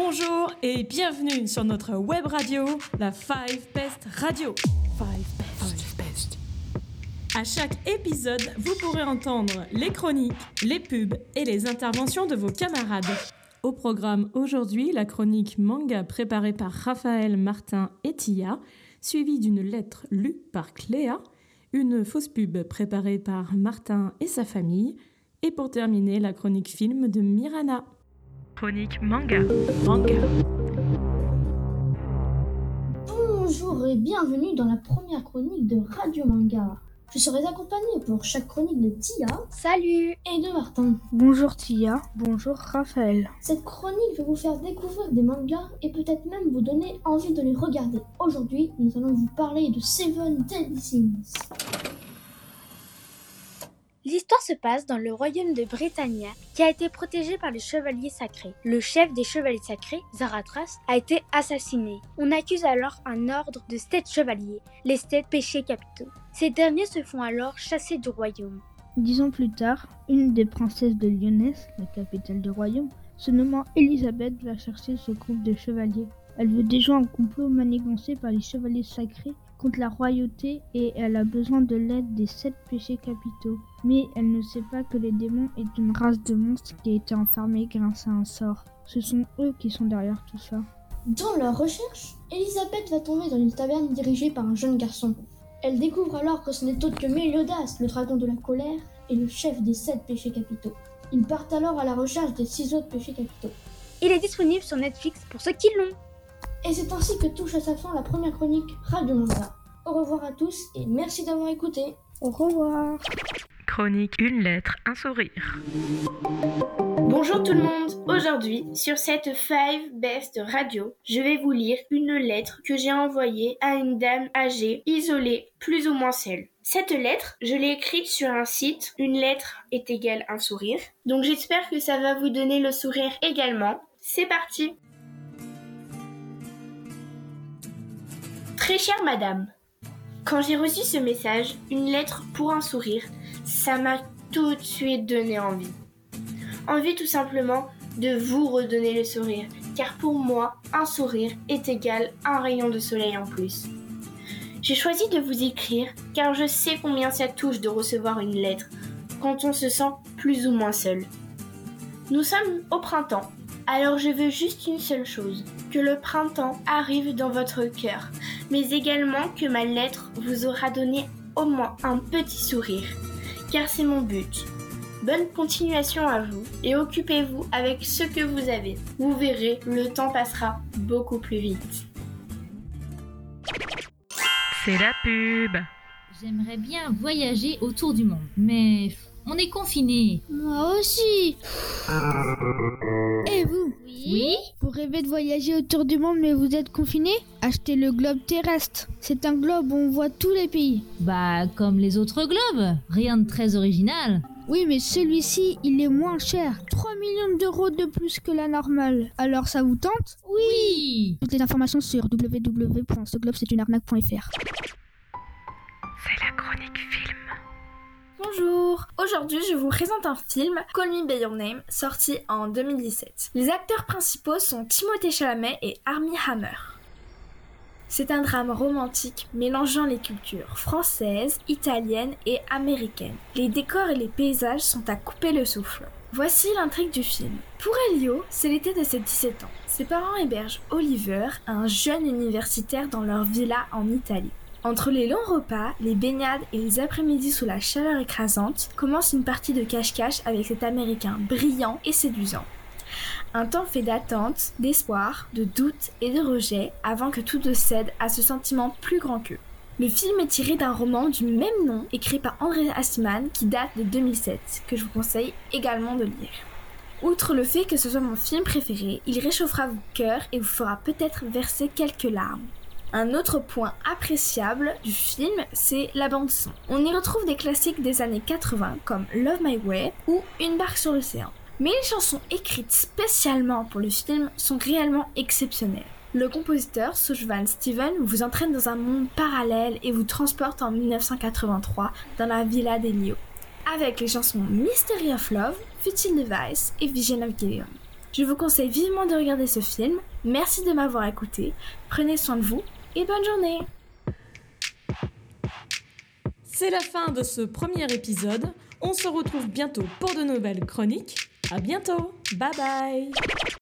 Bonjour et bienvenue sur notre web radio, la Five Best Radio. Five Best. À chaque épisode, vous pourrez entendre les chroniques, les pubs et les interventions de vos camarades. Au programme aujourd'hui, la chronique manga préparée par Raphaël, Martin et Tia, suivie d'une lettre lue par Cléa, une fausse pub préparée par Martin et sa famille, et pour terminer, la chronique film de Mirana. Chronique manga. Manga. Bonjour et bienvenue dans la première chronique de Radio Manga. Je serai accompagnée pour chaque chronique de Tia Salut et de Martin. Bonjour Tia, bonjour Raphaël. Cette chronique va vous faire découvrir des mangas et peut-être même vous donner envie de les regarder. Aujourd'hui, nous allons vous parler de Seven Deadly Sins. L'histoire se passe dans le royaume de Britannia, qui a été protégé par les chevaliers sacrés. Le chef des chevaliers sacrés, Zaratras, a été assassiné. On accuse alors un ordre de sept chevaliers, les sept péchés capitaux. Ces derniers se font alors chasser du royaume. Dix ans plus tard, une des princesses de Lyonesse, la capitale du royaume, se nommant Elisabeth, va chercher ce groupe de chevaliers. Elle veut déjouer un complot manigancé par les chevaliers sacrés contre la royauté et elle a besoin de l'aide des sept péchés capitaux. Mais elle ne sait pas que les démons est une race de monstres qui a été enfermée grâce à un sort. Ce sont eux qui sont derrière tout ça. Dans leur recherche, Elisabeth va tomber dans une taverne dirigée par un jeune garçon. Elle découvre alors que ce n'est autre que Méliodas, le dragon de la colère, et le chef des sept péchés capitaux. Ils partent alors à la recherche des six autres péchés capitaux. Il est disponible sur Netflix pour ceux qui l'ont. Et c'est ainsi que touche à sa fin la première chronique Radio Manga. Au revoir à tous et merci d'avoir écouté. Au revoir. Chronique une lettre, un sourire. Bonjour tout le monde. Aujourd'hui, sur cette Five Best Radio, je vais vous lire une lettre que j'ai envoyée à une dame âgée, isolée, plus ou moins seule. Cette lettre, je l'ai écrite sur un site. Une lettre est égale un sourire. Donc j'espère que ça va vous donner le sourire également. C'est parti. Très chère madame, quand j'ai reçu ce message, une lettre pour un sourire, ça m'a tout de suite donné envie. Envie tout simplement de vous redonner le sourire, car pour moi, un sourire est égal à un rayon de soleil en plus. J'ai choisi de vous écrire car je sais combien ça touche de recevoir une lettre quand on se sent plus ou moins seul. Nous sommes au printemps, alors je veux juste une seule chose, que le printemps arrive dans votre cœur, mais également que ma lettre vous aura donné au moins un petit sourire, car c'est mon but. Bonne continuation à vous et occupez-vous avec ce que vous avez. Vous verrez, le temps passera beaucoup plus vite. C'est la pub. J'aimerais bien voyager autour du monde, mais on est confinés. Moi aussi. Et vous? Oui Vous rêvez de voyager autour du monde mais vous êtes confiné Achetez le globe terrestre. C'est un globe où on voit tous les pays. Bah, comme les autres globes. Rien de très original. Oui, mais celui-ci, il est moins cher. 3 millions d'euros de plus que la normale. Alors ça vous tente? Oui Toutes les informations sur www.ceglobestetunarnaque.fr. Aujourd'hui, je vous présente un film, Call Me By Your Name, sorti en 2017. Les acteurs principaux sont Timothée Chalamet et Armie Hammer. C'est un drame romantique mélangeant les cultures françaises, italiennes et américaines. Les décors et les paysages sont à couper le souffle. Voici l'intrigue du film. Pour Elio, c'est l'été de ses 17 ans. Ses parents hébergent Oliver, un jeune universitaire dans leur villa en Italie. Entre les longs repas, les baignades et les après-midi sous la chaleur écrasante, commence une partie de cache-cache avec cet Américain brillant et séduisant. Un temps fait d'attente, d'espoir, de doute et de rejet avant que tout ne cède à ce sentiment plus grand qu'eux. Le film est tiré d'un roman du même nom écrit par André Assiman qui date de 2007, que je vous conseille également de lire. Outre le fait que ce soit mon film préféré, il réchauffera vos cœurs et vous fera peut-être verser quelques larmes. Un autre point appréciable du film, c'est la bande son. On y retrouve des classiques des années 80 comme Love My Way ou Une barque sur l'océan. Mais les chansons écrites spécialement pour le film sont réellement exceptionnelles. Le compositeur Sujvan Steven vous entraîne dans un monde parallèle et vous transporte en 1983 dans la villa d'Elio, avec les chansons Mystery of Love, Futile Device et Vision of Gideon. Je vous conseille vivement de regarder ce film. Merci de m'avoir écouté. Prenez soin de vous et bonne journée. C'est la fin de ce premier épisode. On se retrouve bientôt pour de nouvelles chroniques. À bientôt. Bye bye.